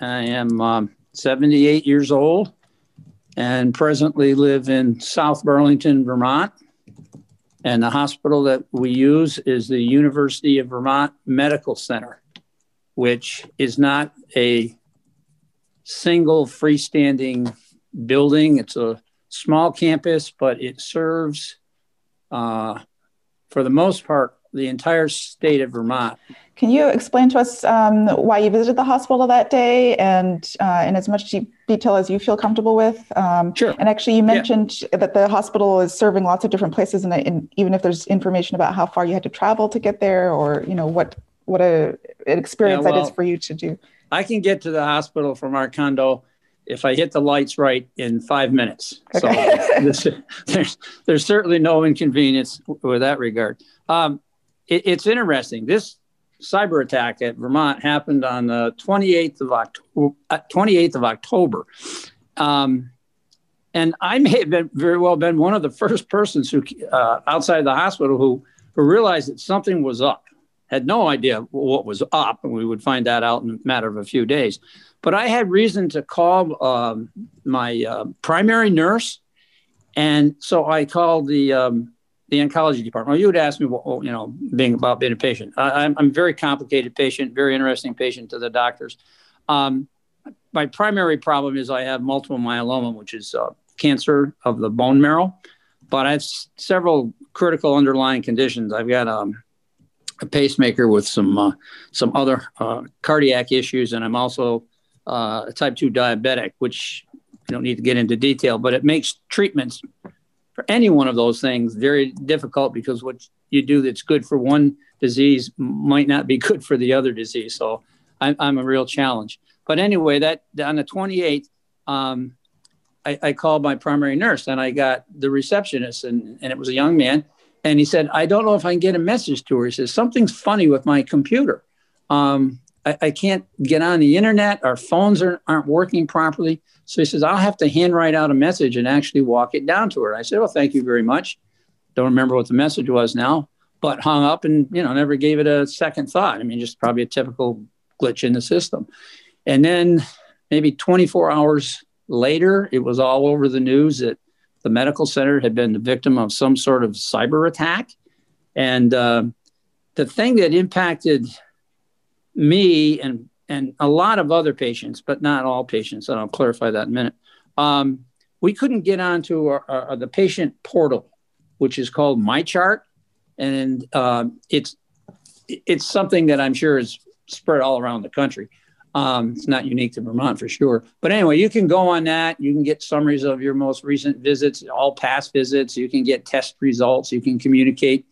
I am um, 78 years old and presently live in South Burlington, Vermont. And the hospital that we use is the University of Vermont Medical Center, which is not a single freestanding building. It's a small campus, but it serves, uh, for the most part, the entire state of Vermont. Can you explain to us um, why you visited the hospital that day and uh, in as much detail as you feel comfortable with? Um, sure. And actually, you mentioned yeah. that the hospital is serving lots of different places, and, and, even if there's information about how far you had to travel to get there, or you know what what a an experience yeah, well, that is for you to do. I can get to the hospital from our condo if I hit the lights right in five minutes. Okay. So there's there's certainly no inconvenience with that regard. Um, it, it's interesting. This cyber attack at Vermont happened on the 28th of October. 28th of October. Um, and I may have been very well been one of the first persons who uh, outside the hospital who who realized that something was up. Had no idea what was up, and we would find that out in a matter of a few days. But I had reason to call um, my uh, primary nurse, and so I called the um, the oncology department. Well, you would ask me, well, you know, being about being a patient. I, am a very complicated patient, very interesting patient to the doctors. Um, my primary problem is I have multiple myeloma, which is uh, cancer of the bone marrow, but I have s- several critical underlying conditions. I've got um, a pacemaker with some uh, some other uh, cardiac issues, and I'm also uh, a type two diabetic, which you don't need to get into detail, but it makes treatments for any one of those things very difficult because what you do that's good for one disease might not be good for the other disease. So I'm, I'm a real challenge. But anyway, that on the 28th, um, I, I, called my primary nurse and I got the receptionist, and, and it was a young man. And he said, I don't know if I can get a message to her. He says, Something's funny with my computer. Um, I, I, can't get on the internet. Our phones are, aren't working properly. So he says, I'll have to handwrite out a message and actually walk it down to her. I said, Well, thank you very much. Don't remember what the message was now, but hung up and, you know, never gave it a second thought. I mean, just probably a typical glitch in the system. And then maybe 24 hours later, it was all over the news that the medical center had been the victim of some sort of cyber attack. And uh, the thing that impacted me and and a lot of other patients, but not all patients, and I'll clarify that in a minute. Um, we couldn't get onto our, our, the patient portal, which is called MyChart, and uh, it's it's something that I'm sure is spread all around the country. Um, it's not unique to Vermont for sure. But anyway, you can go on that. You can get summaries of your most recent visits, all past visits. You can get test results. You can communicate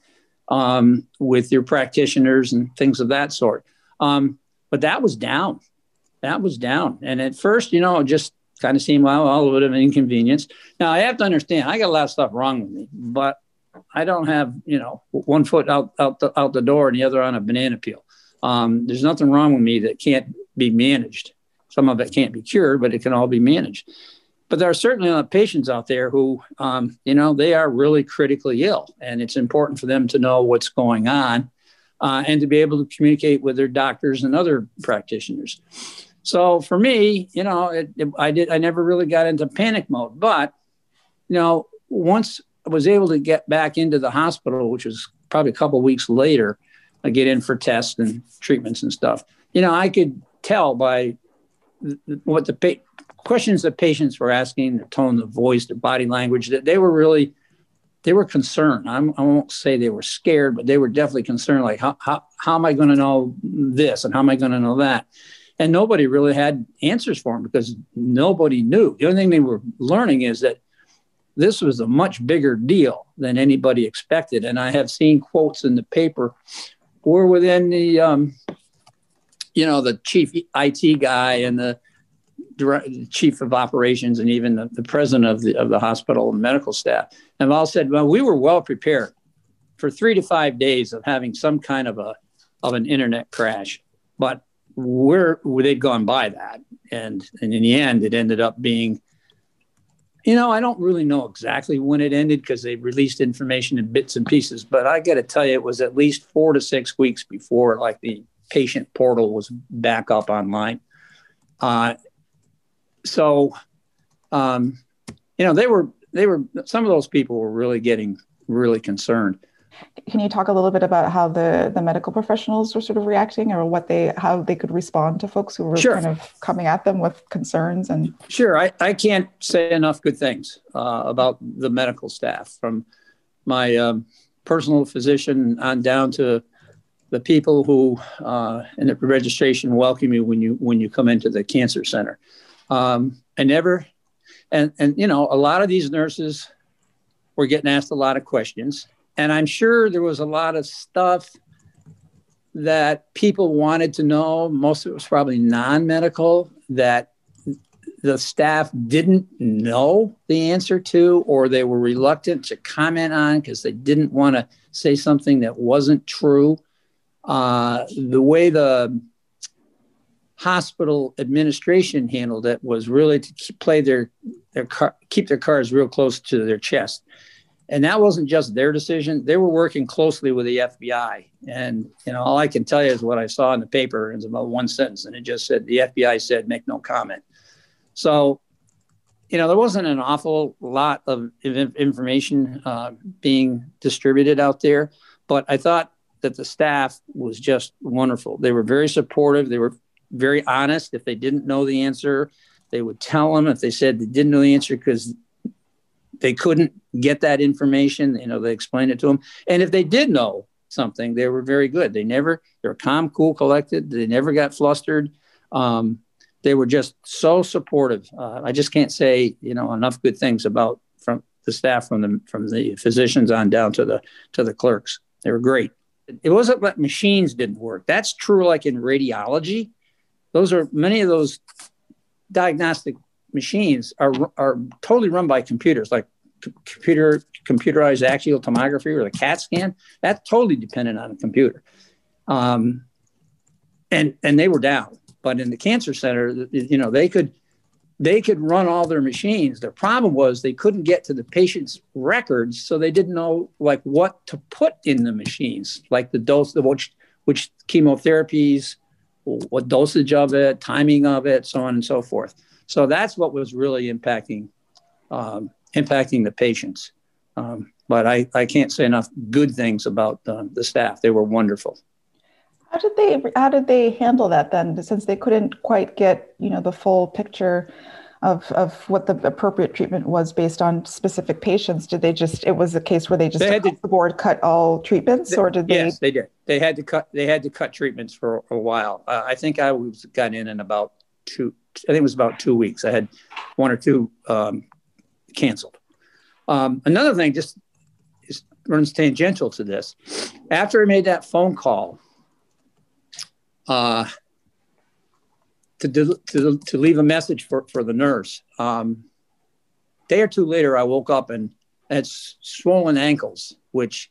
um, with your practitioners and things of that sort. Um, but that was down. That was down. And at first, you know, it just kind of seemed well, a little bit of an inconvenience. Now I have to understand, I got a lot of stuff wrong with me, but I don't have, you know, one foot out out the, out the door and the other on a banana peel. Um, there's nothing wrong with me that can't be managed. Some of it can't be cured, but it can all be managed. But there are certainly a lot of patients out there who, um, you know, they are really critically ill, and it's important for them to know what's going on uh, and to be able to communicate with their doctors and other practitioners. So for me, you know, it, it, I did I never really got into panic mode, but you know, once I was able to get back into the hospital, which was probably a couple weeks later, I get in for tests and treatments and stuff. You know, I could tell by what the pa- questions the patients were asking, the tone, the voice, the body language, that they were really they were concerned. I'm, I not say they were scared, but they were definitely concerned. Like, how, how, how am I going to know this and how am I going to know that? And nobody really had answers for them because nobody knew. The only thing they were learning is that this was a much bigger deal than anybody expected. And I have seen quotes in the paper or within the, um, you know, the chief IT guy and the direct, chief of operations and even the, the president of the, of the hospital and medical staff have all said, well, we were well prepared for three to five days of having some kind of a of an internet crash, but we're they'd gone by that, and and in the end, it ended up being. You know, I don't really know exactly when it ended because they released information in bits and pieces, but I got to tell you, it was at least four to six weeks before like the patient portal was back up online Uh, so, um, you know, they were they were some of those people were really getting really concerned. Can you talk a little bit about how the the medical professionals were sort of reacting, or what they how they could respond to folks who were sure. kind of coming at them with concerns and? Sure, I, I can't say enough good things uh, about the medical staff from my um, personal physician on down to the people who uh, in the registration welcome you when you when you come into the cancer center. Um, I never, and and you know, a lot of these nurses were getting asked a lot of questions, and I'm sure there was a lot of stuff that people wanted to know. Most of it was probably non-medical that the staff didn't know the answer to, or they were reluctant to comment on because they didn't want to say something that wasn't true. Uh, the way the hospital administration handled it was really to keep, play their their car, keep their cards real close to their chest, and that wasn't just their decision. They were working closely with the FBI, and you know all I can tell you is what I saw in the paper. It's about one sentence, and it just said the FBI said make no comment. So, you know, there wasn't an awful lot of information uh, being distributed out there, but I thought that the staff was just wonderful. They were very supportive. They were very honest. If they didn't know the answer, they would tell them. If they said they didn't know the answer because they couldn't get that information, you know, they explained it to them. And if they did know something, they were very good. They never, they were calm, cool, collected. They never got flustered. Um, they were just so supportive. Uh, I just can't say you know enough good things about from the staff from the from the physicians on down to the to the clerks. They were great. It wasn't like machines didn't work. That's true like in radiology. Those are many of those diagnostic machines are are totally run by computers like computer computerized axial tomography or the CAT scan. That's totally dependent on a computer. Um, and and they were down but in the cancer center, you know, they could they could run all their machines. Their problem was they couldn't get to the patient's records, so they didn't know like what to put in the machines, like the dose, the which which chemotherapies, what dosage of it, timing of it, so on and so forth. So that's what was really impacting um, impacting the patients. Um, but I, I can't say enough good things about uh, the staff. They were wonderful. How did they how did they handle that then? Since they couldn't quite get you know the full picture of of what the appropriate treatment was based on specific patients, did they just it was a case where they just they had to, the board cut all treatments, they, or did they? Yes, they did. They had to cut. They had to cut treatments for a while. Uh, I think I was got in in about two. I think it was about two weeks. I had one or two um, canceled. Um, another thing, just is, runs tangential to this. After I made that phone call uh, to, to, to leave a message for, for the nurse. Um, day or two later, I woke up and had swollen ankles, which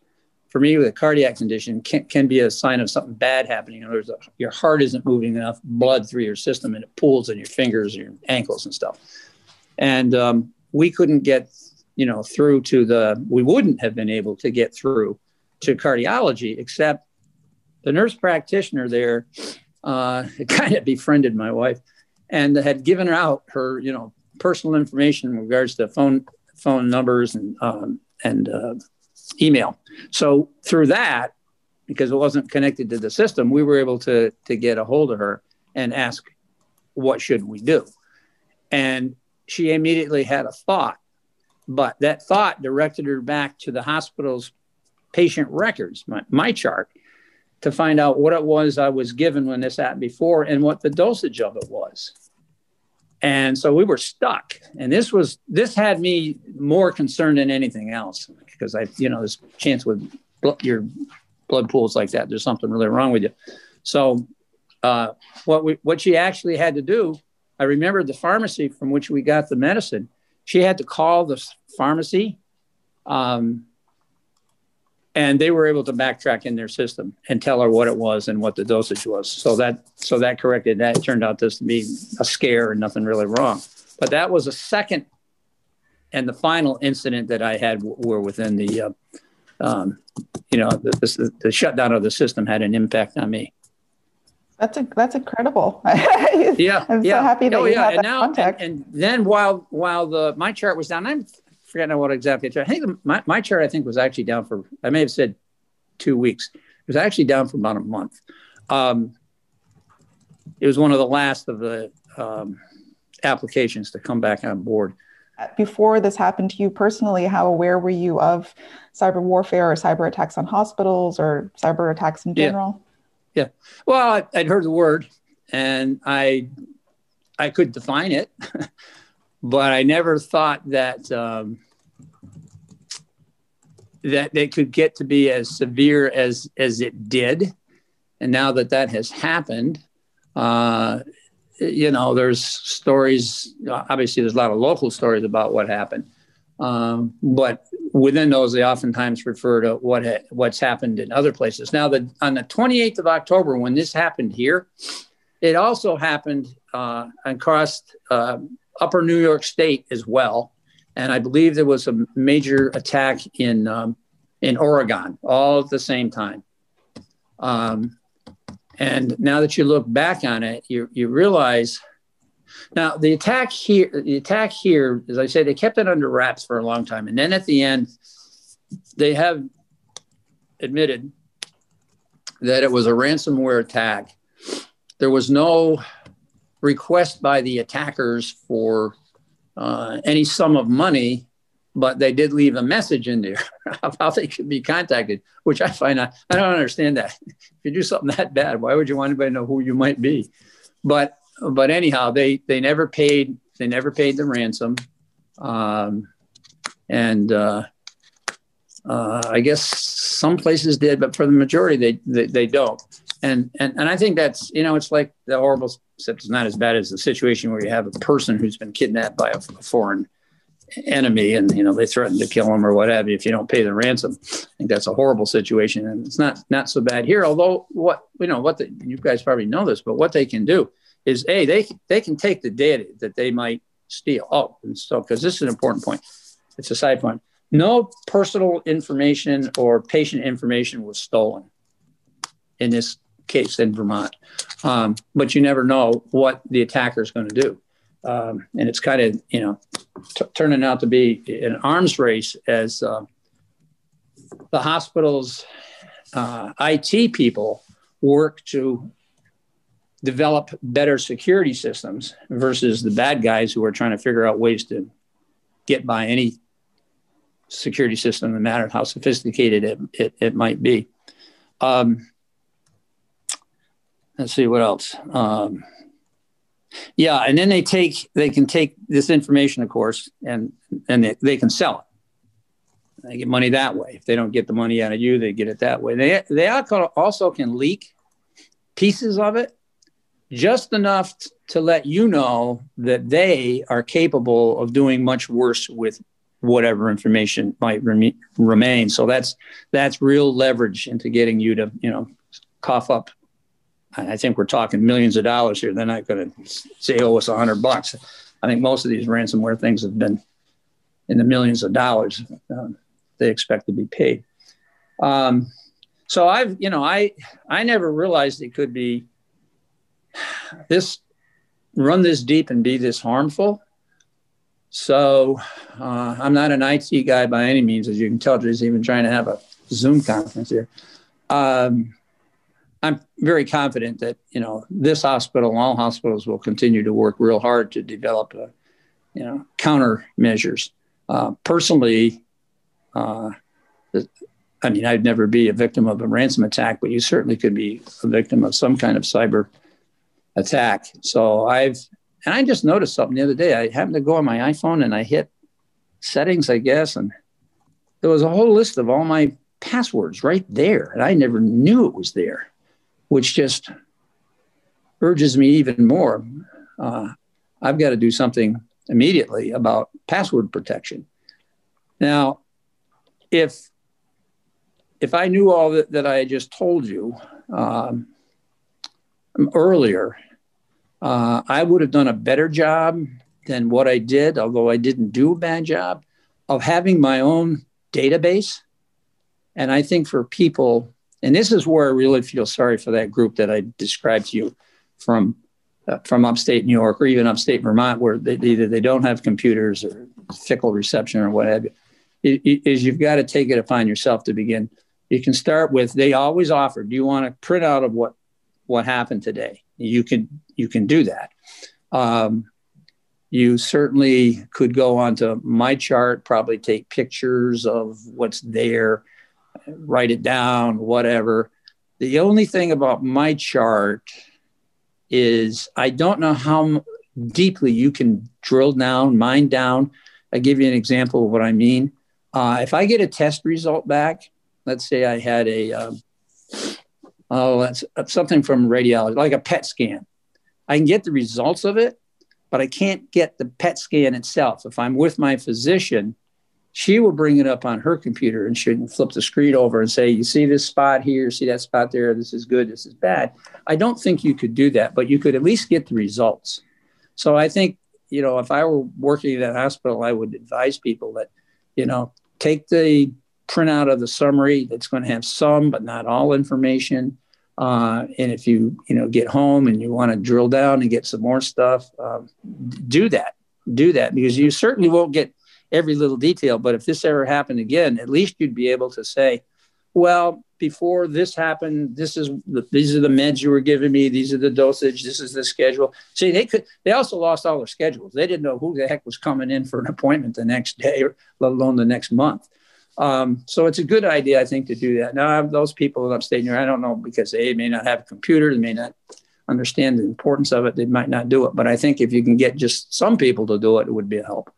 for me with a cardiac condition can, can be a sign of something bad happening. In other words, your heart isn't moving enough blood through your system and it pools in your fingers and your ankles and stuff. And um, we couldn't get, you know, through to the, we wouldn't have been able to get through to cardiology except the nurse practitioner there uh, kind of befriended my wife and had given out her, you know, personal information in regards to phone phone numbers and um, and uh, email. So through that, because it wasn't connected to the system, we were able to to get a hold of her and ask, what should we do? And she immediately had a thought, but that thought directed her back to the hospital's patient records, my, MyChart, to find out what it was I was given when this happened before and what the dosage of it was. And so we were stuck. And this was this had me more concerned than anything else because I, you know, there's chance with your blood pools like that, there's something really wrong with you. So uh, what we what she actually had to do, I remember the pharmacy from which we got the medicine. She had to call the pharmacy um, and they were able to backtrack in their system and tell her what it was and what the dosage was. So that so that corrected that. Turned out this to be a scare and nothing really wrong. But that was a second and the final incident that I had were within the, uh, um, you know, the, the, the, shutdown of the system had an impact on me. That's a, that's incredible. yeah, I'm yeah. so happy that oh, you yeah. had and that now, contact. And, and then while while the MyChart was down, I'm forgetting what exactly. I think my MyChart I think was actually down for. I may have said two weeks. It was actually down for about a month. Um, it was one of the last of the um, applications to come back on board. Before this happened to you personally, how aware were you of cyber warfare or cyber attacks on hospitals or cyber attacks in general? Yeah, yeah. well, I, I'd heard the word, and I I could define it, but I never thought that um, that they could get to be as severe as as it did. And now that that has happened, uh, you know, there's stories. Obviously, there's a lot of local stories about what happened, um, but within those, they oftentimes refer to what ha- what's happened in other places. Now, the, on the 28th of October, when this happened here, it also happened uh, across uh, Upper New York State as well, and I believe there was a major attack in um, in Oregon all at the same time. Um, and now that you look back on it, you you realize now the attack here, the attack here, as I say, they kept it under wraps for a long time, and then at the end, they have admitted that it was a ransomware attack. There was no request by the attackers for uh, any sum of money, but they did leave a message in there of how they could be contacted, which I find I, I don't understand that. If you do something that bad, why would you want anybody to know who you might be? But but anyhow, they they never paid they never paid the ransom, um, and uh, uh, I guess some places did, but for the majority they they, they don't. And, and and I think that's you know it's like the horrible except it's not as bad as the situation where you have a person who's been kidnapped by a, foreign enemy and you know they threaten to kill him or what have you if you don't pay the ransom. I think that's a horrible situation and it's not not so bad here. Although what you know what the, you guys probably know this, but what they can do is a they they can take the data that they might steal. Oh, and so because this is an important point. It's a side point. No personal information or patient information was stolen in this case in Vermont. Um, but you never know what the attacker is going to do. Um, and it's kind of, you know, t- turning out to be an arms race as uh, the hospital's uh, IT people work to develop better security systems versus the bad guys who are trying to figure out ways to get by any security system, no matter how sophisticated it, it, it might be. Um, let's see what else. Um, yeah, and then they take they can take this information, of course, and and they, they can sell it. They get money that way. If they don't get the money out of you, they get it that way. They they also can leak pieces of it, just enough to let you know that they are capable of doing much worse with whatever information might rem- remain. So that's that's real leverage into getting you to you know cough up I think we're talking millions of dollars here. They're not going to say, "Oh, it's a hundred bucks." I think most of these ransomware things have been in the millions of dollars. Um, they expect to be paid. Um, so I've, you know, I I never realized it could be this run this deep and be this harmful. So uh, I'm not an IT guy by any means, as you can tell. Just even trying to have a Zoom conference here. Um, I'm very confident that you know this hospital, and all hospitals, will continue to work real hard to develop, a, you know, countermeasures. Uh, personally, uh, I mean, I'd never be a victim of a ransom attack, but you certainly could be a victim of some kind of cyber attack. So I've, and I just noticed something the other day. I happened to go on my iPhone and I hit settings, I guess, and there was a whole list of all my passwords right there, and I never knew it was there which just urges me even more. Uh, I've got to do something immediately about password protection. Now, if if I knew all that, that I just told you um, earlier, uh, I would have done a better job than what I did, although I didn't do a bad job, of having my own database. And I think for people and this is where I really feel sorry for that group that I described to you from uh, from upstate New York or even upstate Vermont, where they, either they don't have computers or fickle reception or whatever. Is you've got to take it upon yourself to begin. You can start with they always offer. Do you want a printout of what what happened today? You can you can do that. Um, you certainly could go onto MyChart, probably take pictures of what's there, write it down, whatever. The only thing about MyChart is I don't know how deeply you can drill down, mine down. I give you an example of what I mean. Uh, if I get a test result back, let's say I had a, um, oh, that's something from radiology, like a PET scan. I can get the results of it, but I can't get the PET scan itself. If I'm with my physician, she will bring it up on her computer and she can flip the screen over and say, You see this spot here, see that spot there, this is good, this is bad. I don't think you could do that, but you could at least get the results. So I think, you know, if I were working at a hospital, I would advise people that, you know, take the printout of the summary that's going to have some, but not all information. Uh, and if you you know get home and you want to drill down and get some more stuff, um, do that. Do that because you certainly won't get every little detail. But if this ever happened again, at least you'd be able to say, well, before this happened, this is the, these are the meds you were giving me. These are the dosage. This is the schedule. See, they could. They also lost all their schedules. They didn't know who the heck was coming in for an appointment the next day, or let alone the next month. Um, so it's a good idea, I think, to do that. Now, those people that I'm New York, I don't know because they may not have a computer, they may not understand the importance of it, they might not do it. But I think if you can get just some people to do it, it would be a help.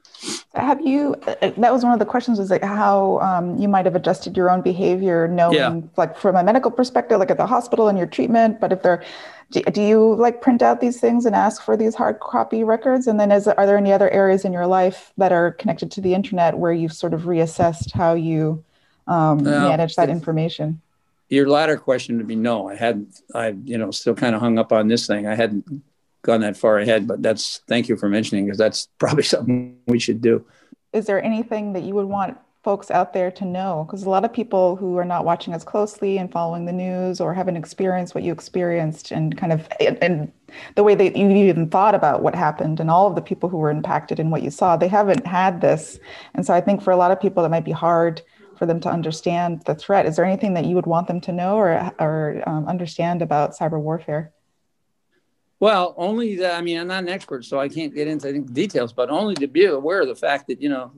Have you? That was one of the questions. Was like how um, you might have adjusted your own behavior, knowing, yeah. like from a medical perspective, like at the hospital and your treatment. But if they're, do, do, you like print out these things and ask for these hard copy records? And then, is are there any other areas in your life that are connected to the internet where you've sort of reassessed how you um, manage that information? Your latter question would be no. I hadn't. I you know still kind of hung up on this thing. I hadn't gone that far ahead, but that's thank you for mentioning because that's probably something we should do. Is there anything that you would want folks out there to know? Because a lot of people who are not watching as closely and following the news or haven't experienced what you experienced and kind of and the way that you even thought about what happened and all of the people who were impacted in what you saw, they haven't had this. And so I think for a lot of people, it might be hard for them to understand the threat. Is there anything that you would want them to know or, or um, understand about cyber warfare? Well, only that, I mean, I'm not an expert, so I can't get into details, but only to be aware of the fact that, you know,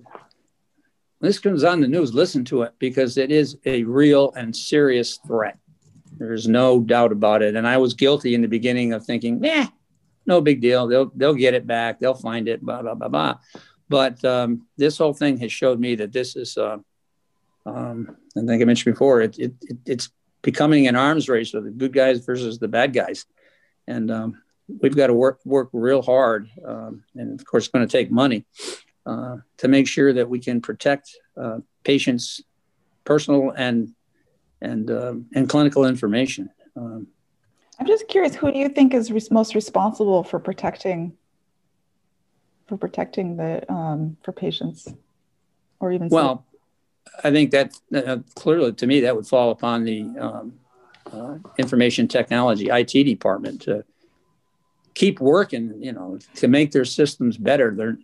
this comes on the news, listen to it because it is a real and serious threat. There's no doubt about it. And I was guilty in the beginning of thinking, yeah, no big deal. They'll, they'll get it back. They'll find it, blah, blah, blah, blah. But um, this whole thing has showed me that this is, uh, um, I think I mentioned before, it, it, it, it's becoming an arms race of the good guys versus the bad guys. And um, we've got to work work real hard, um, and of course, it's going to take money uh, to make sure that we can protect uh, patients' personal and and um, and clinical information. Um, I'm just curious, who do you think is re- most responsible for protecting for protecting the um, for patients, or even well, I think that uh, clearly to me that would fall upon the um, uh, information technology IT department to keep working, you know, to make their systems better. They're,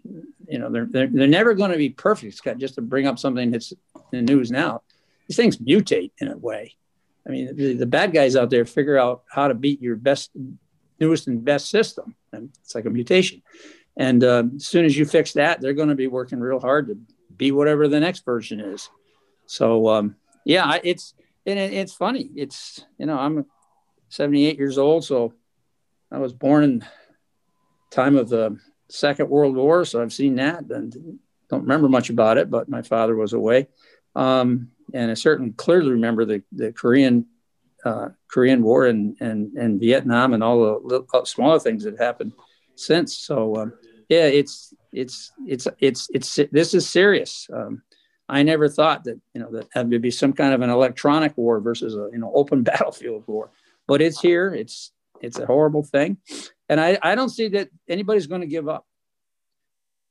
you know, they're they're, they're never going to be perfect. Scott, just to bring up something that's in the news now, these things mutate in a way. I mean, the, the bad guys out there figure out how to beat your best, newest and best system, and it's like a mutation. And uh, as soon as you fix that, they're going to be working real hard to be whatever the next version is. So um, yeah, it's and it, it's funny. It's you know I'm 78 years old, so I was born in time of the Second World War, so I've seen that and don't remember much about it. But my father was away, um, and I certainly clearly remember the the Korean uh, Korean War and, and and Vietnam and all the little, uh, smaller things that happened since. So um, yeah, it's it's it's it's it's this is serious. Um, I never thought that you know that there would be some kind of an electronic war versus a you know open battlefield war, but it's here. It's it's a horrible thing. And I, I don't see that anybody's going to give up.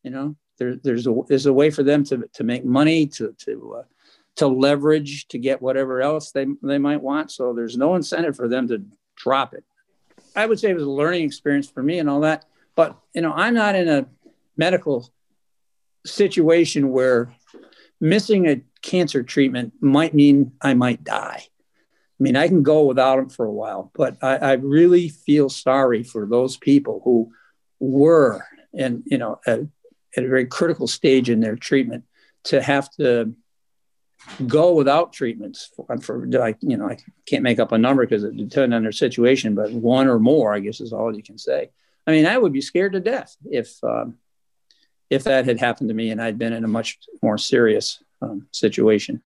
You know, there, there's a there's a way for them to, to make money, to to uh, to leverage to get whatever else they, they might want. So there's no incentive for them to drop it. I would say it was a learning experience for me and all that. But you know, I'm not in a medical situation where missing a cancer treatment might mean I might die. I mean, I can go without them for a while, but I, I really feel sorry for those people who were and you know at, at a very critical stage in their treatment to have to go without treatments for, for you know I can't make up a number because it depends on their situation, but one or more I guess is all you can say. I mean, I would be scared to death if um, if that had happened to me and I'd been in a much more serious um, situation.